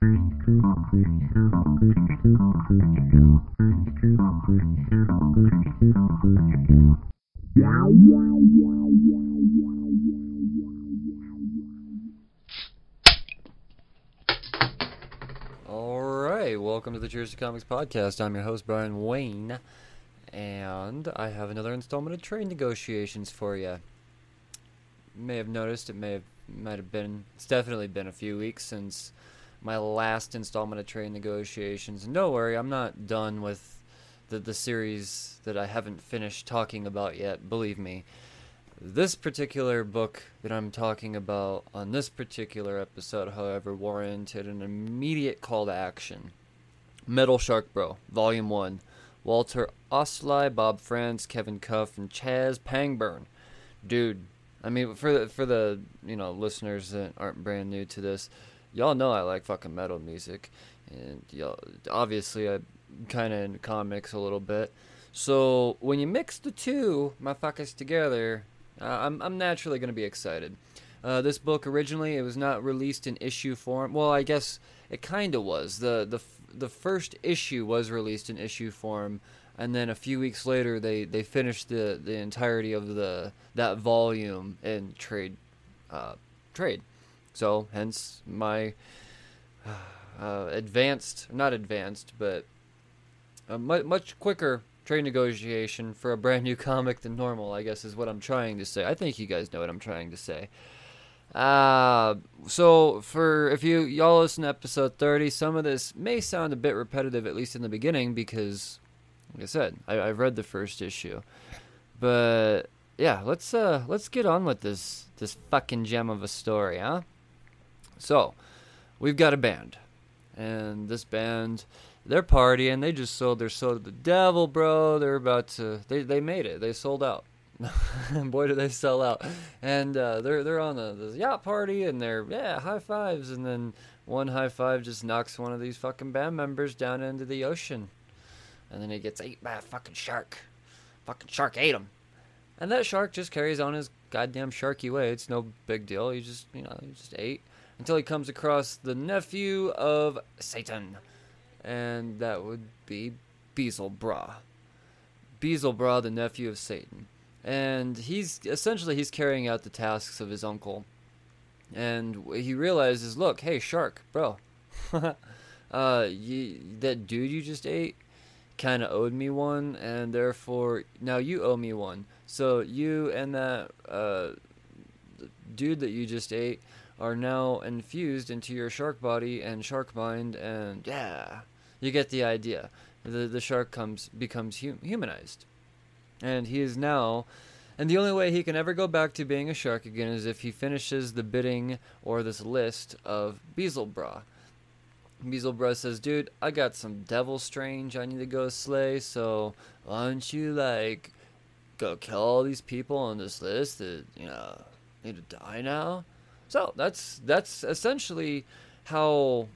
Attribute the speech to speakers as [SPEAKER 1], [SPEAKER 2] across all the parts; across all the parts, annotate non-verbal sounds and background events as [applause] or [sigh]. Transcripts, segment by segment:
[SPEAKER 1] All right, welcome to the Cheers to Comics podcast. I'm your host Brian Wayne, and I have another installment of trade negotiations for you. May have noticed it may have might have been it's definitely been a few weeks since my last installment of trade negotiations. And don't worry, I'm not done with the the series that I haven't finished talking about yet. Believe me. This particular book that I'm talking about on this particular episode, however, warranted an immediate call to action. Metal Shark Bro, Volume 1. Walter Osli, Bob Frantz, Kevin Cuff, and Chaz Pangburn. Dude, I mean, for the, for the you know listeners that aren't brand new to this, y'all know I like fucking metal music, and y'all obviously I'm kind of into comics a little bit. So when you mix the two my motherfuckers together, uh, I'm I'm naturally gonna be excited. Uh, this book originally it was not released in issue form. Well, I guess it kind of was. the the The first issue was released in issue form, and then a few weeks later they, they finished the, the entirety of the that volume in trade uh, trade. So hence my [sighs] uh, advanced, not advanced, but much quicker trade negotiation for a brand new [laughs] comic than normal. I guess is what I'm trying to say. I think you guys know what I'm trying to say. Uh, so for if you y'all listen to episode 30, some of this may sound a bit repetitive, at least in the beginning, because like I said, I, I've read the first issue. But yeah, let's uh let's get on with this this fucking gem of a story, huh? So, we've got a band. And this band they're partying, they just sold their soul to the devil, bro. They're about to they they made it. They sold out. [laughs] Boy, do they sell out! And uh, they're they're on the, the yacht party, and they're yeah high fives, and then one high five just knocks one of these fucking band members down into the ocean, and then he gets ate by a fucking shark. Fucking shark ate him, and that shark just carries on his goddamn sharky way. It's no big deal. He just you know he just ate until he comes across the nephew of Satan, and that would be Beelzebra. Beelzebra, the nephew of Satan. And he's essentially he's carrying out the tasks of his uncle. And he realizes look hey shark bro. [laughs] Uh that dude you just ate kind of owed me one and therefore now you owe me one. So you and that uh dude that you just ate are now infused into your shark body and shark mind and yeah you get the idea the the shark comes becomes hum- humanized and he is now and the only way he can ever go back to being a shark again is if he finishes the bidding or this list of Beelzebra. Beelzebra says, "Dude, I got some devil strange I need to go slay. So why don't you like go kill all these people on this list that you know need to die now?" So that's that's essentially how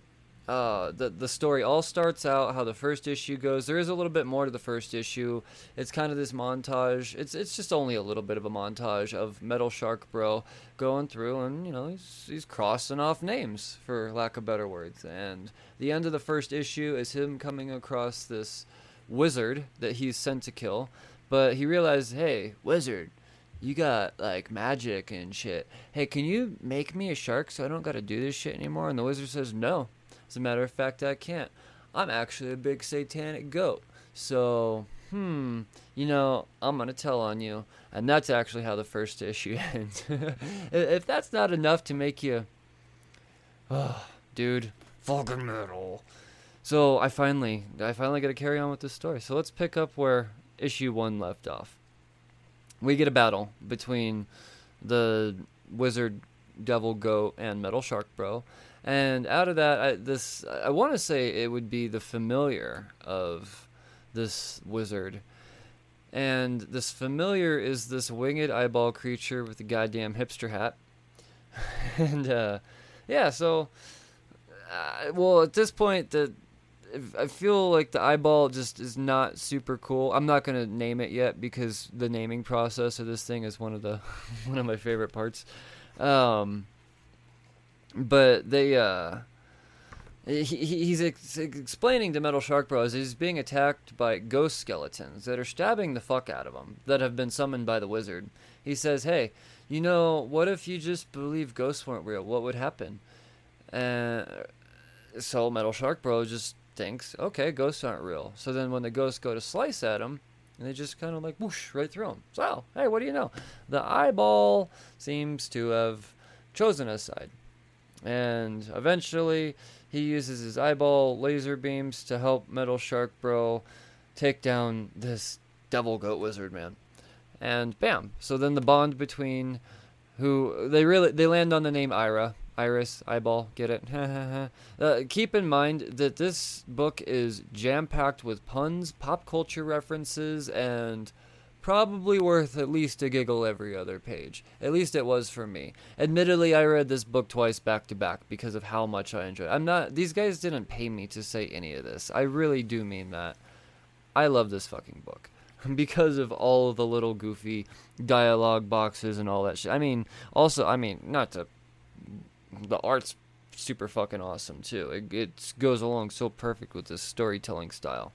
[SPEAKER 1] uh, the the story all starts out how the first issue goes. There is a little bit more to the first issue. It's kind of this montage. It's it's just only a little bit of a montage of Metal Shark Bro going through and you know he's he's crossing off names for lack of better words. And the end of the first issue is him coming across this wizard that he's sent to kill, but he realizes, hey, wizard. You got like magic and shit. Hey, can you make me a shark so I don't got to do this shit anymore? And the wizard says, No, as a matter of fact, I can't. I'm actually a big satanic goat. So, hmm, you know, I'm going to tell on you. And that's actually how the first [laughs] issue ends. [laughs] if that's not enough to make you, oh, [sighs] dude, fucking metal. So I finally, I finally got to carry on with this story. So let's pick up where issue one left off. We get a battle between the wizard, devil, goat, and metal shark bro and out of that, I, this I want to say it would be the familiar of this wizard. And this familiar is this winged eyeball creature with a goddamn hipster hat. [laughs] and uh, yeah, so uh, well at this point the I feel like the eyeball just is not super cool. I'm not gonna name it yet because the naming process of this thing is one of the [laughs] one of my favorite parts. Um, but they uh he, he's ex- explaining to Metal Shark Bros. he's being attacked by ghost skeletons that are stabbing the fuck out of him that have been summoned by the wizard. He says, "Hey, you know, what if you just believe ghosts weren't real? What would happen?" And so Metal Shark Bro just thinks, "Okay, ghosts aren't real." So then when the ghosts go to slice at him, and they just kind of like whoosh right through him. So hey, what do you know? The eyeball seems to have chosen a side, and eventually he uses his eyeball laser beams to help Metal Shark Bro take down this devil goat wizard man. And bam. So then the bond between who they really they land on the name Ira. Iris, eyeball, get it? [laughs] uh, keep in mind that this book is jam packed with puns, pop culture references, and probably worth at least a giggle every other page. At least it was for me. Admittedly, I read this book twice back to back because of how much I enjoyed. I'm not these guys didn't pay me to say any of this. I really do mean that. I love this fucking book [laughs] because of all of the little goofy dialogue boxes and all that shit. I mean, also, I mean, not to the art's super fucking awesome too. It, it goes along so perfect with this storytelling style.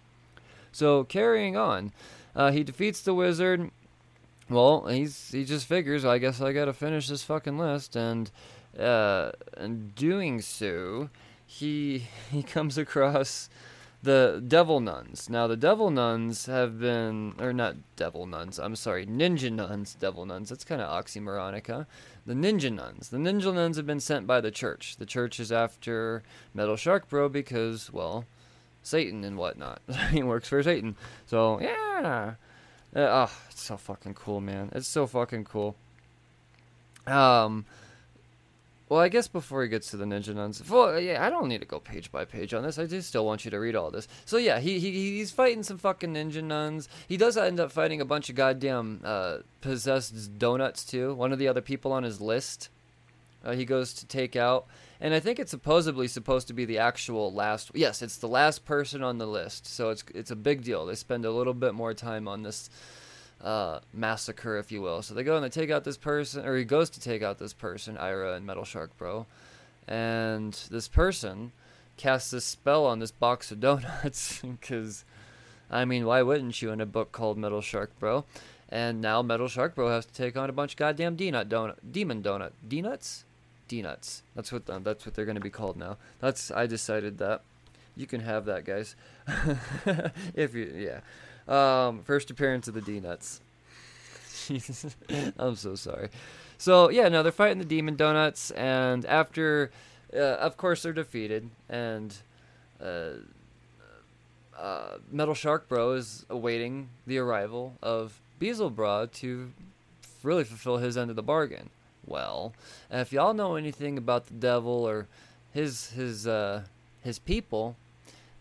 [SPEAKER 1] So carrying on, uh, he defeats the wizard. Well, he's he just figures, I guess I gotta finish this fucking list, and uh, in doing so, he [laughs] he comes across the devil nuns. Now, the devil nuns have been, or not devil nuns, I'm sorry, ninja nuns, devil nuns. That's kind of oxymoronica. The ninja nuns. The ninja nuns have been sent by the church. The church is after Metal Shark Bro because, well, Satan and whatnot. [laughs] he works for Satan. So yeah, uh, oh, it's so fucking cool, man. It's so fucking cool. Um, well, I guess before he gets to the ninja nuns, well, yeah, I don't need to go page by page on this. I do still want you to read all this. So yeah, he, he he's fighting some fucking ninja nuns. He does end up fighting a bunch of goddamn uh, possessed donuts too. One of the other people on his list, uh, he goes to take out and I think it's supposedly supposed to be the actual last. Yes, it's the last person on the list, so it's it's a big deal. They spend a little bit more time on this uh, massacre, if you will. So they go and they take out this person, or he goes to take out this person, Ira and Metal Shark Bro, and this person casts this spell on this box of donuts [laughs] because, I mean, why wouldn't you in a book called Metal Shark Bro? And now Metal Shark Bro has to take on a bunch of goddamn D-nut donut, demon donut, D-nuts. That's what the, that's what they're going to be called now. That's I decided that. You can have that, guys. [laughs] if you yeah. Um, first appearance of the D-nuts. [laughs] I'm so sorry. So yeah, no, they're fighting the demon donuts, and after, uh, of course, they're defeated, and uh, uh, Metal Shark Bro is awaiting the arrival of Beelzebub to really fulfill his end of the bargain well. If y'all know anything about the devil or his his uh, his people,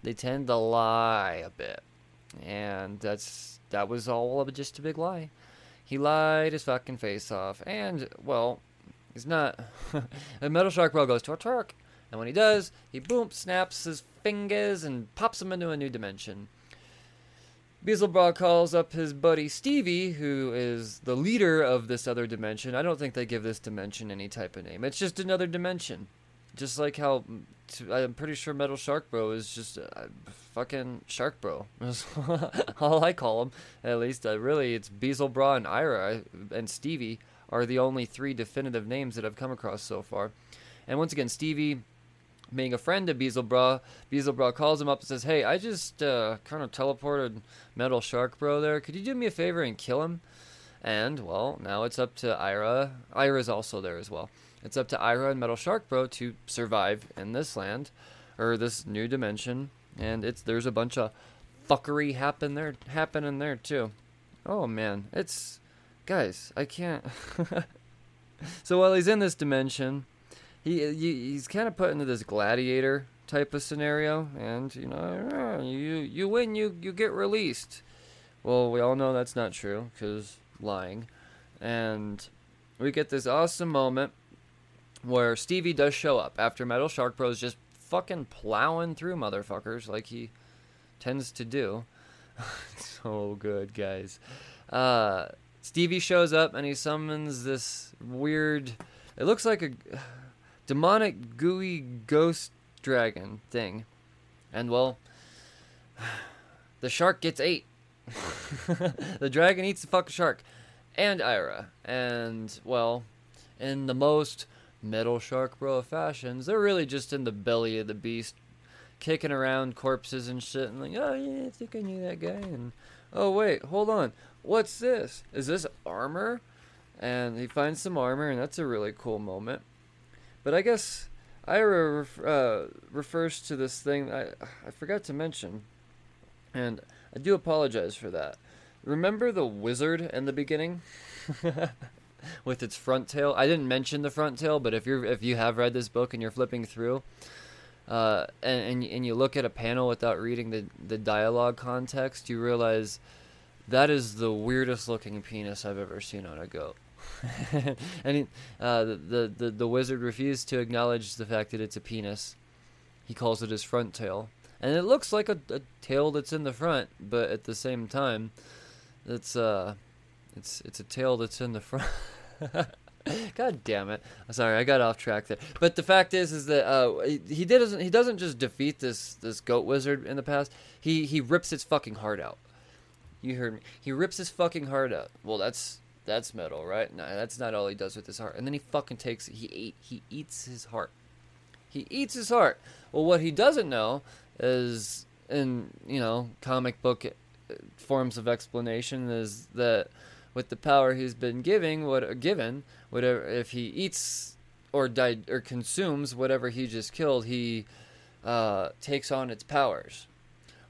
[SPEAKER 1] they tend to lie a bit, and that's that was all of just a big lie. He lied his fucking face off, and well, he's not. [laughs] a Metal Shark Bro goes to a Turk, and when he does, he boom snaps his fingers and pops him into a new dimension. Beelzebub calls up his buddy Stevie, who is the leader of this other dimension. I don't think they give this dimension any type of name. It's just another dimension. Just like how I'm pretty sure Metal Shark Bro is just uh, fucking Shark Bro. [laughs] all I call him. At least, uh, really, it's Beelzebub and Ira and Stevie are the only three definitive names that I've come across so far. And once again, Stevie being a friend of Beelzebub, Beelzebub calls him up and says, "Hey, I just uh, kind of teleported Metal Shark Bro there. Could you do me a favor and kill him?" And well, now it's up to Ira. Ira's also there as well. It's up to Ira and Metal Shark Bro to survive in this land or this new dimension, and it's there's a bunch of fuckery happen there happening there too. Oh man, it's guys, I can't. [laughs] so while he's in this dimension he, he he's kind of put into this gladiator type of scenario, and you know, you you win, you you get released. Well, we all know that's not true because lying, and we get this awesome moment where Stevie does show up after Metal Shark Bros just fucking plowing through motherfuckers like he tends to do. [laughs] so good, guys. Uh, Stevie shows up and he summons this weird. It looks like a demonic gooey ghost dragon thing. And well, [sighs] the shark gets ate. [laughs] the dragon eats the fucking shark and Ira. And well, in the most metal shark bro fashions, they're really just in the belly of the beast, kicking around corpses and shit, and like, oh yeah, I think I knew that guy. And oh wait, hold on, what's this? Is this armor? And he finds some armor, and that's a really cool moment. But I guess Ira uh, refers to this thing I I forgot to mention, and I do apologize for that. Remember the wizard in the beginning? [laughs] With its front tail. I didn't mention the front tail, but if you're if you have read this book and you're flipping through, uh, and, and and you look at a panel without reading the the dialogue context, you realize that is the weirdest looking penis I've ever seen on a goat. [laughs] and uh, the, the the wizard refused to acknowledge the fact that it's a penis. He calls it his front tail, and it looks like a, a tail that's in the front, but at the same time, it's uh, it's it's a tail that's in the front. [laughs] [laughs] God damn it! Sorry, I got off track there. But the fact is, is that uh, he, he doesn't he doesn't just defeat this this goat wizard in the past. He he rips its fucking heart out. You heard me. He rips his fucking heart out. Well, that's that's metal, right? No, that's not all he does with his heart. And then he fucking takes he ate. He eats his heart. He eats his heart. Well, what he doesn't know is, in you know, comic book forms of explanation is that with the power he's been giving, what given, whatever if he eats or died or consumes whatever he just killed, he uh, takes on its powers.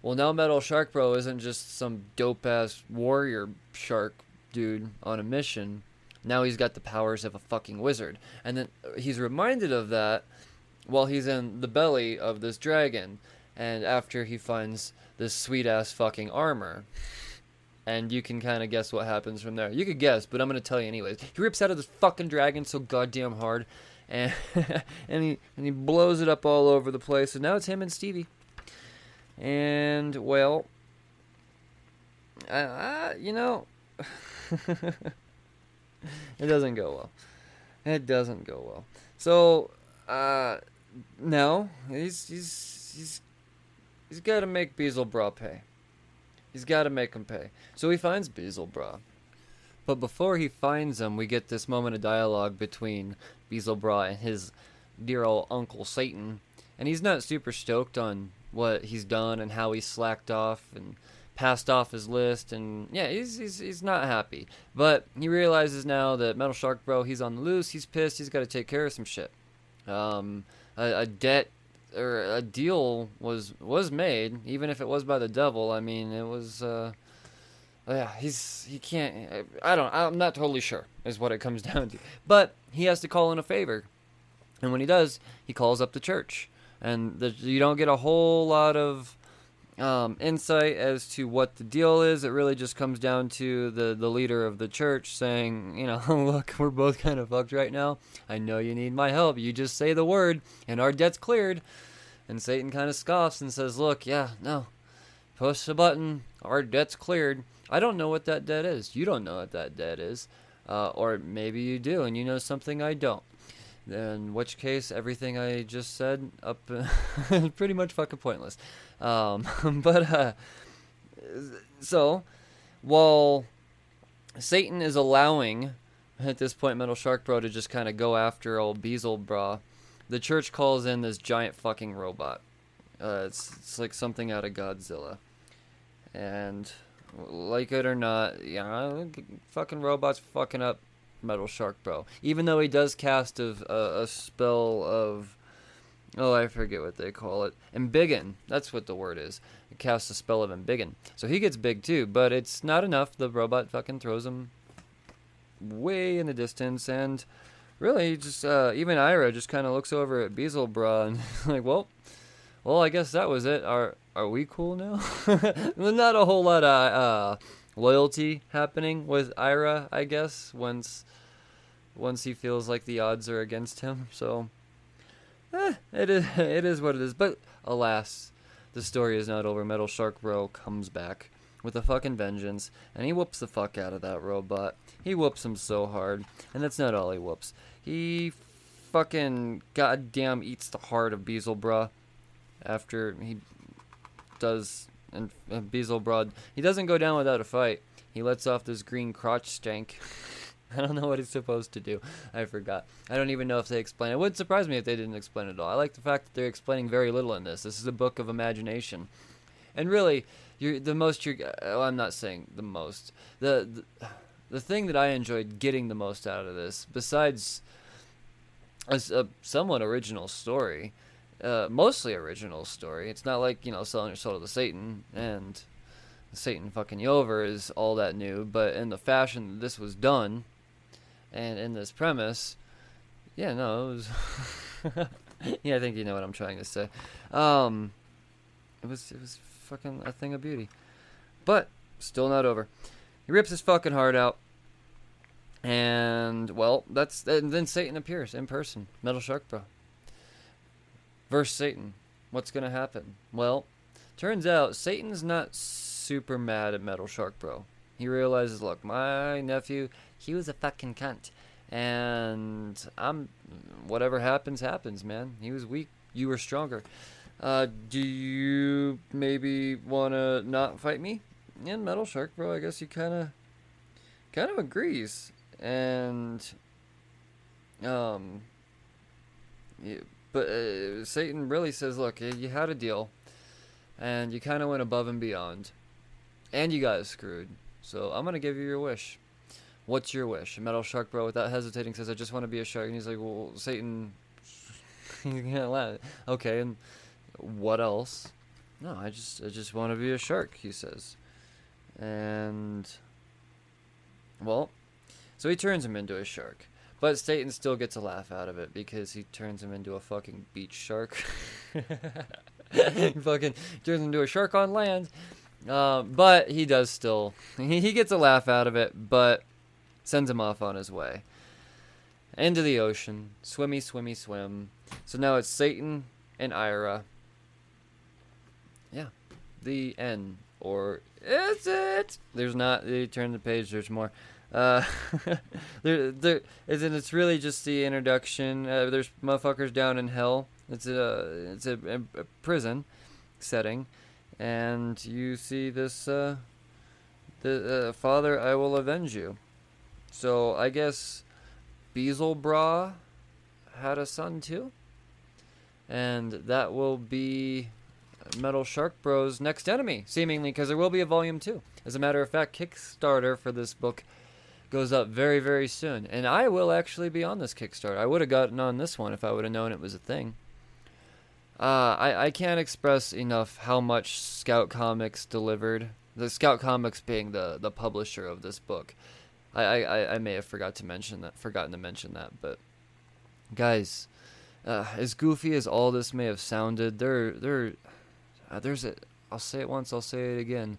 [SPEAKER 1] Well, now Metal Shark Bro isn't just some dope ass warrior shark dude on a mission. Now he's got the powers of a fucking wizard, and then he's reminded of that while he's in the belly of this dragon, and after he finds this sweet ass fucking armor. And you can kind of guess what happens from there. You could guess, but I'm gonna tell you anyways. He rips out of this fucking dragon so goddamn hard, and [laughs] and he and he blows it up all over the place. And now it's him and Stevie. And well, you know, [laughs] it doesn't go well. It doesn't go well. So, uh, no, he's he's he's he's got to make Beelzebra pay. He's got to make him pay. So he finds Beelzebra. But before he finds him, we get this moment of dialogue between Beelzebra and his dear old Uncle Satan. And he's not super stoked on what he's done and how he slacked off and passed off his list and yeah he's, he's he's not happy but he realizes now that metal shark bro he's on the loose he's pissed he's got to take care of some shit um a, a debt or a deal was was made, even if it was by the devil. I mean, it was. Uh, yeah, he's he can't. I don't. I'm not totally sure. Is what it comes [laughs] down to. But he has to call in a favor, and when he does, he calls up the church, and the, you don't get a whole lot of um, insight as to what the deal is. It really just comes down to the, the leader of the church saying, you know, [laughs] look, we're both kind of fucked right now. I know you need my help. You just say the word, and our debt's cleared. And Satan kind of scoffs and says, Look, yeah, no. Push the button. Our debt's cleared. I don't know what that debt is. You don't know what that debt is. Uh, or maybe you do, and you know something I don't. In which case, everything I just said up [laughs] pretty much fucking pointless. Um, [laughs] but uh, so, while Satan is allowing at this point Metal Shark Bro to just kind of go after old Beelzebra the church calls in this giant fucking robot. Uh, it's it's like something out of Godzilla, and like it or not, yeah, fucking robots fucking up Metal Shark Bro. Even though he does cast a, a, a spell of, oh I forget what they call it, embiggen. That's what the word is. It casts a spell of embiggen, so he gets big too. But it's not enough. The robot fucking throws him way in the distance and really just uh, even Ira just kind of looks over at Beelzebra [laughs] and like, well, well, I guess that was it. Are are we cool now? [laughs] Not a whole lot of uh, loyalty happening with Ira, I guess. Once once he feels like the odds are against him, [laughs] so eh, it is [laughs] it is what it is. But alas, the story is not over. Metal Shark Bro comes back with a fucking vengeance, and he whoops the fuck out of that robot. He whoops him so hard, and that's not all he whoops. He fucking goddamn eats the heart of Beelzebra, after he does and, and Beelzebub. He doesn't go down without a fight. He lets off this green crotch stank. [laughs] I don't know what he's supposed to do. I forgot. I don't even know if they explain. It wouldn't surprise me if they didn't explain it at all. I like the fact that they're explaining very little in this. This is a book of imagination, and really, you're the most. You're. Well, I'm not saying the most. The, the the thing that I enjoyed getting the most out of this, besides a, a somewhat original story, uh, mostly original story. It's not like you know selling your soul to Satan and Satan fucking you over is all that new, but in the fashion that this was done, and in this premise, yeah, no, it was. [laughs] yeah, I think you know what I'm trying to say. Um, it was it was fucking a thing of beauty, but still not over. He rips his fucking heart out. And well, that's and then Satan appears in person, Metal Shark Bro. Verse Satan. What's gonna happen? Well, turns out Satan's not super mad at Metal Shark Bro. He realizes, look, my nephew, he was a fucking cunt, and I'm whatever happens, happens, man. He was weak, you were stronger. Uh, do you maybe wanna not fight me? And Metal Shark Bro, I guess he kind of, kind of agrees, and um, but uh, Satan really says, look, you had a deal, and you kind of went above and beyond, and you got screwed. So I'm gonna give you your wish. What's your wish? Metal Shark Bro, without hesitating, says, "I just want to be a shark." And he's like, "Well, Satan, [laughs] you can't laugh. Okay, and what else?" No, I just, I just want to be a shark. He says, and well, so he turns him into a shark. But Satan still gets a laugh out of it because he turns him into a fucking beach shark. he [laughs] fucking turns him into a shark on land. Uh, but he does still. He, gets a laugh out of it, but sends him off on his way. Into the ocean. Swimmy, swimmy, swim. So now it's Satan and Ira. Yeah. The end. Or is it? There's not. You turn the page, there's more. Uh, [laughs] there, there, and it's really just the introduction. Uh, there's motherfuckers down in hell. It's a, it's a, a, prison setting, and you see this. Uh, the uh, father, I will avenge you. So I guess Beelzebub had a son too, and that will be Metal Shark Bros' next enemy, seemingly, because there will be a volume two. As a matter of fact, Kickstarter for this book goes up very, very soon. And I will actually be on this Kickstarter. I would have gotten on this one if I would have known it was a thing. Uh, I, I can't express enough how much Scout Comics delivered. The Scout Comics being the, the publisher of this book. I, I, I may have forgot to mention that forgotten to mention that, but guys, uh, as goofy as all this may have sounded, there there uh, there's a I'll say it once, I'll say it again.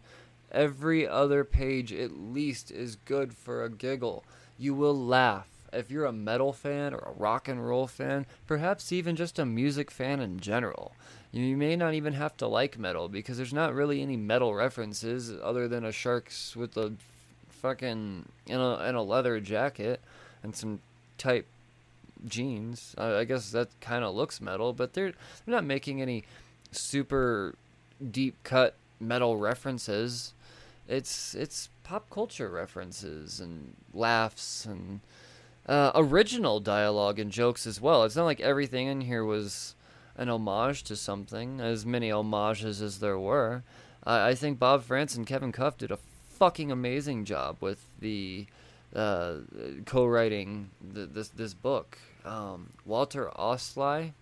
[SPEAKER 1] Every other page, at least, is good for a giggle. You will laugh. If you're a metal fan or a rock and roll fan, perhaps even just a music fan in general, you may not even have to like metal because there's not really any metal references other than a sharks with a fucking in a in a leather jacket and some tight jeans. I, I guess that kind of looks metal, but they're they're not making any super deep cut metal references it's it's pop culture references and laughs and uh, original dialogue and jokes as well. It's not like everything in here was an homage to something, as many homages as there were. I think Bob Frantz and Kevin Cuff did a fucking amazing job with the uh, co-writing the, this this book. Um, Walter Osli,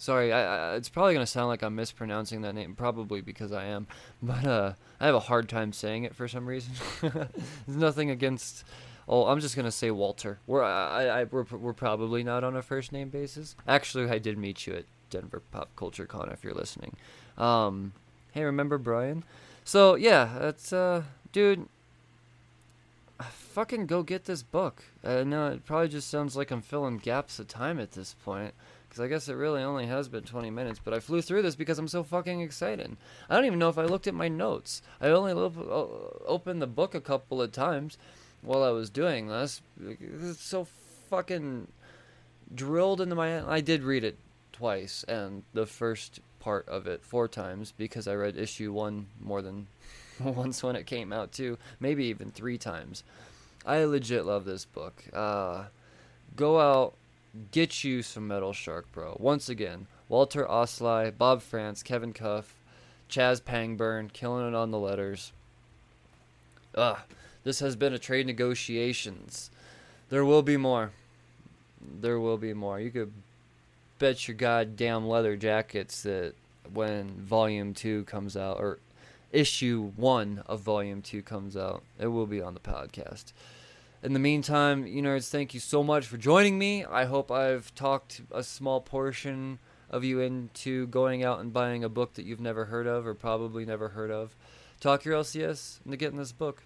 [SPEAKER 1] Sorry, I, I, it's probably gonna sound like I'm mispronouncing that name, probably because I am, [laughs] but uh, I have a hard time saying it for some reason. [laughs] There's nothing against. Oh, I'm just gonna say Walter. We're I, I we're, we're probably not on a first name basis. Actually, I did meet you at Denver Pop Culture Con if you're listening. Um, hey, remember Brian? So yeah, that's uh, dude. Fucking go get this book. I know it probably just sounds like I'm filling gaps of time at this point because I guess it really only has been 20 minutes, but I flew through this because I'm so fucking excited. I don't even know if I looked at my notes. I only lo- opened the book a couple of times while I was doing this. It's so fucking drilled into my. I did read it twice, and the first part of it four times because I read issue one more than [laughs] once when it came out too, maybe even three times. I legit love this book. Uh, go out, get you some Metal Shark, bro. Once again, Walter Osley, Bob Frantz, Kevin Cuff, Chaz Pangburn, killing it on the letters. Ugh, this has been a trade negotiations. There will be more. There will be more. You could bet your goddamn leather jackets that when Volume 2 comes out, or issue 1 of Volume 2 comes out, it will be on the podcast. In the meantime, you nerds, thank you so much for joining me. I hope I've talked a small portion of you into going out and buying a book that you've never heard of or probably never heard of. Talk your LCS into getting this book.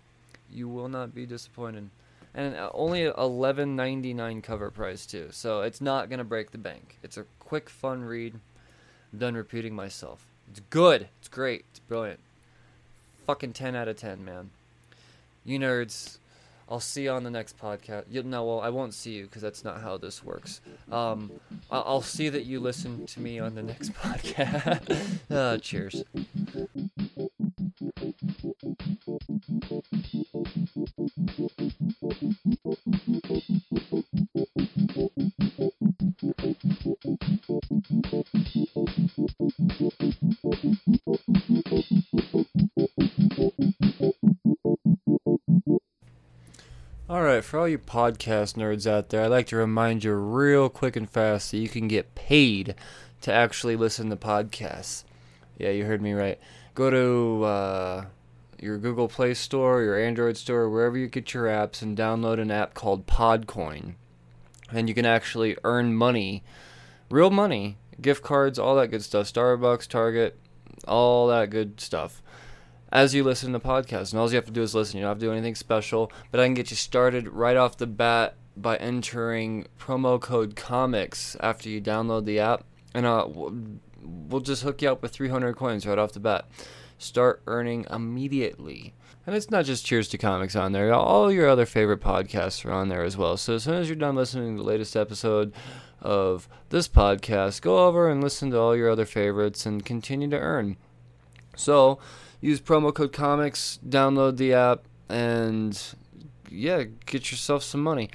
[SPEAKER 1] You will not be disappointed. And only eleven ninety nine cover price too, so it's not gonna break the bank. It's a quick, fun read. I'm done repeating myself. It's good. It's great. It's brilliant. Fucking ten out of ten, man. You nerds. I'll see you on the next podcast. You, no, well, I won't see you because that's not how this works. Um, I'll, I'll see that you listen to me on the next [laughs] podcast. uh, [laughs] cheers. For all you podcast nerds out there, I'd like to remind you real quick and fast that you can get paid to actually listen to podcasts. Yeah, you heard me right. Go to uh, your Google Play Store, your Android Store, wherever you get your apps, and download an app called Podcoin. And you can actually earn money, real money, gift cards, all that good stuff, Starbucks, Target, all that good stuff as you listen to podcasts. And all you have to do is listen. You don't have to do anything special, but I can get you started right off the bat by entering promo code comics after you download the app, and uh, we'll just hook you up with 300 coins right off the bat. Start earning immediately. And it's not just Cheers to Comics on there. All your other favorite podcasts are on there as well. So as soon as you're done listening to the latest episode of this podcast, go over and listen to all your other favorites and continue to earn. So, use promo code comics, download the app, and yeah, get yourself some money.